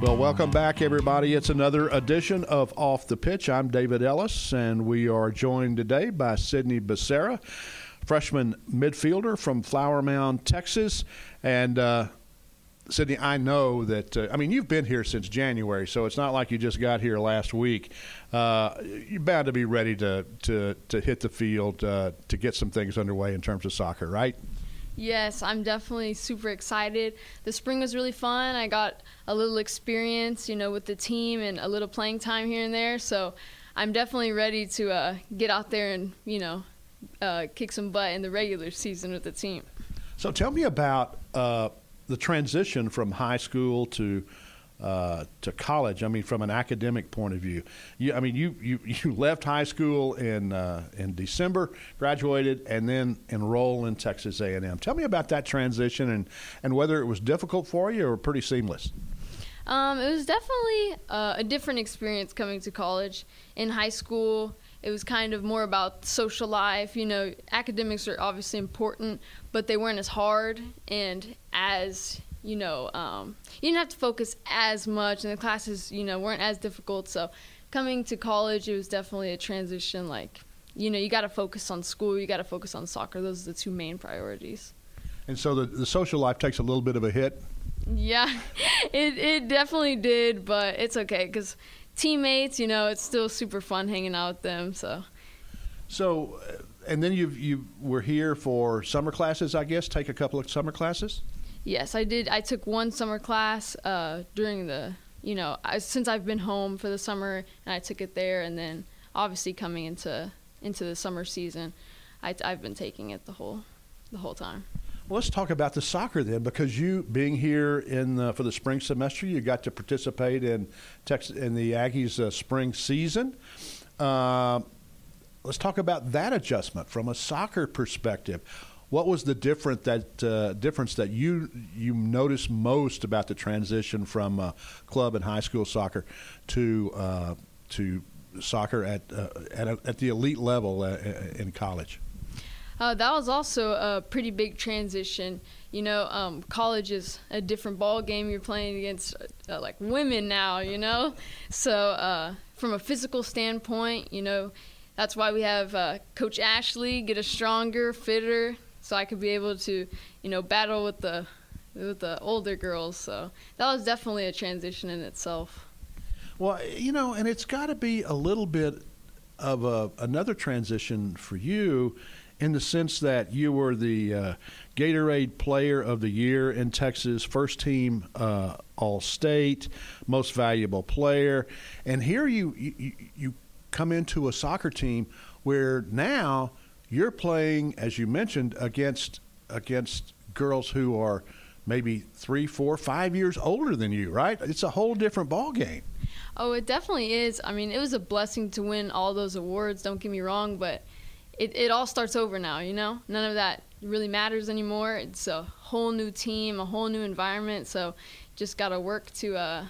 Well, welcome back, everybody. It's another edition of Off the Pitch. I'm David Ellis, and we are joined today by Sydney Becerra, freshman midfielder from Flower Mound, Texas. And uh, Sydney, I know that, uh, I mean, you've been here since January, so it's not like you just got here last week. Uh, you're bound to be ready to, to, to hit the field uh, to get some things underway in terms of soccer, right? Yes, I'm definitely super excited. The spring was really fun. I got a little experience, you know, with the team and a little playing time here and there. So I'm definitely ready to uh, get out there and, you know, uh, kick some butt in the regular season with the team. So tell me about uh, the transition from high school to uh, to college. I mean, from an academic point of view, you, I mean, you, you, you left high school in uh, in December, graduated, and then enroll in Texas A&M. Tell me about that transition and and whether it was difficult for you or pretty seamless. Um, it was definitely uh, a different experience coming to college. In high school, it was kind of more about social life. You know, academics are obviously important, but they weren't as hard and as you know, um, you didn't have to focus as much, and the classes, you know, weren't as difficult. So, coming to college, it was definitely a transition. Like, you know, you got to focus on school, you got to focus on soccer. Those are the two main priorities. And so, the, the social life takes a little bit of a hit. Yeah, it it definitely did, but it's okay because teammates, you know, it's still super fun hanging out with them. So. So, uh, and then you you were here for summer classes, I guess. Take a couple of summer classes. Yes, I did. I took one summer class uh, during the, you know, I, since I've been home for the summer, and I took it there, and then obviously coming into into the summer season, I, have been taking it the whole the whole time. Well, let's talk about the soccer then, because you being here in the, for the spring semester, you got to participate in Texas in the Aggies uh, spring season. Uh, let's talk about that adjustment from a soccer perspective. What was the different that uh, difference that you you noticed most about the transition from uh, club and high school soccer to uh, to soccer at uh, at, a, at the elite level uh, in college? Uh, that was also a pretty big transition. You know, um, college is a different ball game. You're playing against like women now. You know, so from a physical standpoint, you know, that's why we have Coach Ashley get us stronger, fitter, so I could be able to, you know, battle with the with the older girls. So that was definitely a transition in itself. Well, you know, and it's got to be a little bit of a, another transition for you in the sense that you were the uh, Gatorade Player of the Year in Texas, first team uh, All State, most valuable player, and here you, you you come into a soccer team where now you're playing, as you mentioned, against against girls who are maybe three, four, five years older than you, right? It's a whole different ball game. Oh, it definitely is. I mean, it was a blessing to win all those awards. Don't get me wrong, but it, it all starts over now. You know, none of that really matters anymore. It's a whole new team, a whole new environment. So, just gotta work to uh,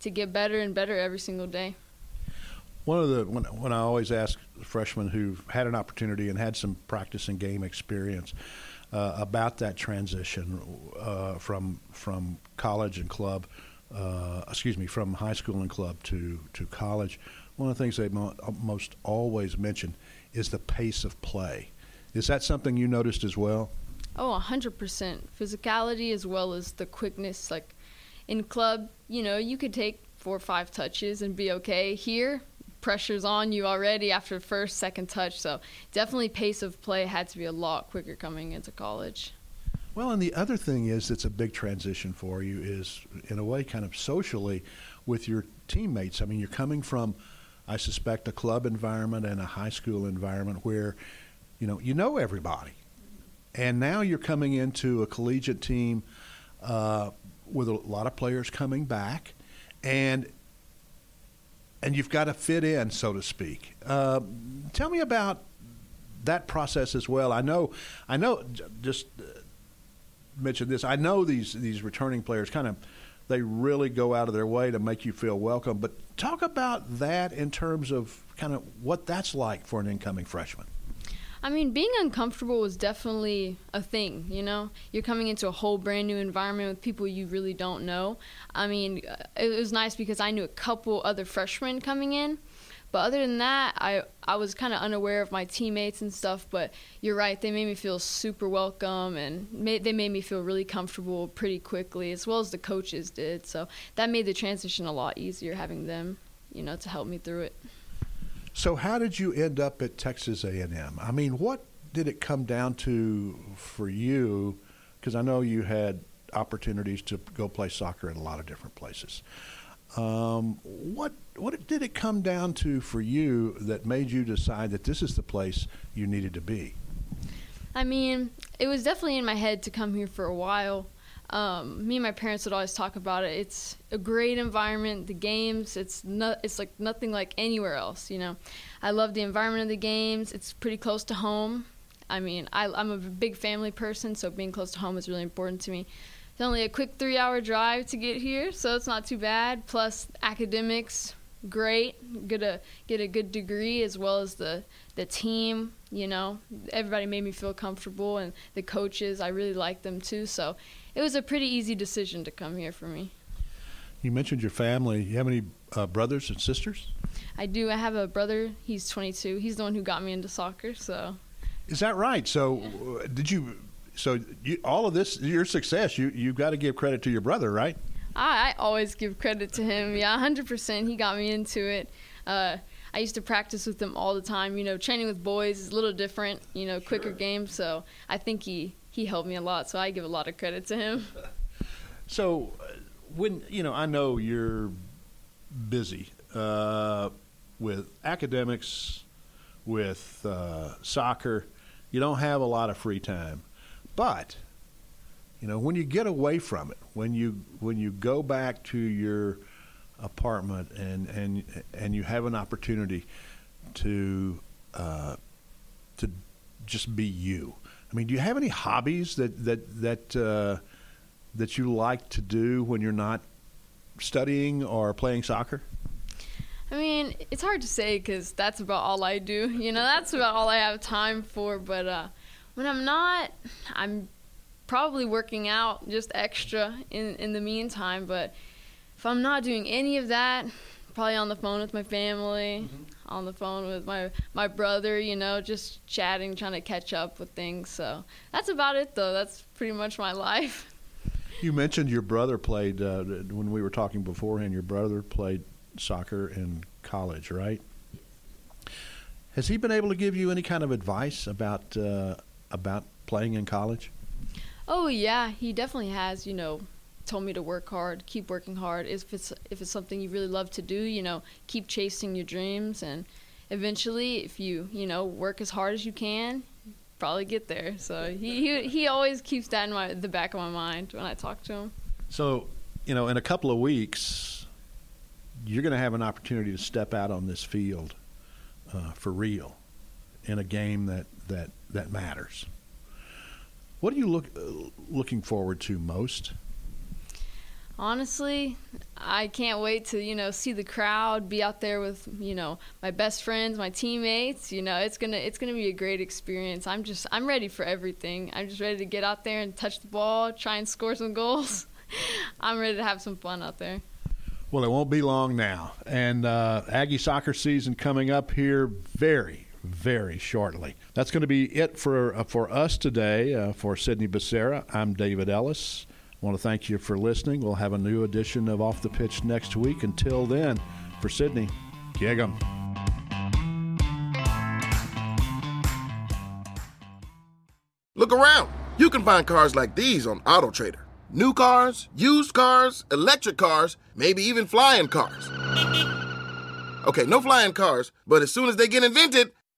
to get better and better every single day. One of the when, when I always ask freshmen who've had an opportunity and had some practice and game experience uh, about that transition uh, from from college and club, uh, excuse me, from high school and club to to college. One of the things they mo- most always mention is the pace of play. Is that something you noticed as well? Oh, 100%. Physicality as well as the quickness. Like in club, you know, you could take four or five touches and be okay. Here, pressure's on you already after first, second touch. So definitely pace of play had to be a lot quicker coming into college. Well, and the other thing is that's a big transition for you is, in a way, kind of socially with your teammates. I mean, you're coming from, I suspect, a club environment and a high school environment where, you know, you know everybody, and now you're coming into a collegiate team uh, with a lot of players coming back, and and you've got to fit in, so to speak. Uh, tell me about that process as well. I know, I know, just uh, mention this. I know these these returning players kind of they really go out of their way to make you feel welcome. But talk about that in terms of kind of what that's like for an incoming freshman. I mean, being uncomfortable was definitely a thing, you know? You're coming into a whole brand new environment with people you really don't know. I mean, uh, it was nice because I knew a couple other freshmen coming in. But other than that, I, I was kind of unaware of my teammates and stuff. But you're right, they made me feel super welcome and made, they made me feel really comfortable pretty quickly, as well as the coaches did. So that made the transition a lot easier having them, you know, to help me through it. So how did you end up at Texas A&M? I mean, what did it come down to for you? Because I know you had opportunities to go play soccer in a lot of different places. Um, what what did it come down to for you that made you decide that this is the place you needed to be? I mean, it was definitely in my head to come here for a while um, me and my parents would always talk about it. It's a great environment. The games, it's not, it's like nothing like anywhere else. You know, I love the environment of the games. It's pretty close to home. I mean, I, I'm a big family person, so being close to home is really important to me. It's only a quick three-hour drive to get here, so it's not too bad. Plus, academics, great. Get a get a good degree as well as the the team. You know, everybody made me feel comfortable, and the coaches, I really like them too. So it was a pretty easy decision to come here for me. You mentioned your family. You have any uh, brothers and sisters? I do. I have a brother. He's 22. He's the one who got me into soccer. So. Is that right? So, yeah. did you? So, you, all of this, your success, you you've got to give credit to your brother, right? I, I always give credit to him. Yeah, 100%. He got me into it. Uh, I used to practice with him all the time. You know, training with boys is a little different. You know, quicker sure. games. So I think he he helped me a lot, so I give a lot of credit to him. So, uh, when you know, I know you're busy uh, with academics, with uh, soccer. You don't have a lot of free time, but you know when you get away from it, when you when you go back to your apartment and and and you have an opportunity to uh, to just be you I mean, do you have any hobbies that that that uh, that you like to do when you're not studying or playing soccer? I mean, it's hard to say because that's about all I do. You know, that's about all I have time for. But uh, When I'm not, I'm probably working out just extra in in the meantime. But if I'm not doing any of that, probably on the phone with my family, mm-hmm. on the phone with my my brother. You know, just chatting, trying to catch up with things. So that's about it, though. That's pretty much my life. You mentioned your brother played uh, when we were talking beforehand. Your brother played soccer in college, right? Has he been able to give you any kind of advice about uh, about playing in college? Oh yeah, he definitely has. You know, told me to work hard, keep working hard. If it's if it's something you really love to do, you know, keep chasing your dreams, and eventually, if you you know work as hard as you can, probably get there. So he he, he always keeps that in my the back of my mind when I talk to him. So, you know, in a couple of weeks, you're going to have an opportunity to step out on this field uh, for real in a game that that that matters. What are you look uh, looking forward to most? honestly, I can't wait to, you know, see the crowd, be out there with, you know, my best friends, my teammates. You know, it's going to it's going to be a great experience. I'm just I'm ready for everything. I'm just ready to get out there and touch the ball, try and score some goals. I'm ready to have some fun out there. Well, it won't be long now. And uh, Aggie soccer season coming up here very, very shortly. That's going to be it for uh, for us today. Uh, for Sydney Becerra, I'm David Ellis. I want to thank you for listening. We'll have a new edition of Off the Pitch next week. Until then, for Sydney, gig 'em. Look around. You can find cars like these on AutoTrader. New cars, used cars, electric cars, maybe even flying cars. Okay, no flying cars, but as soon as they get invented,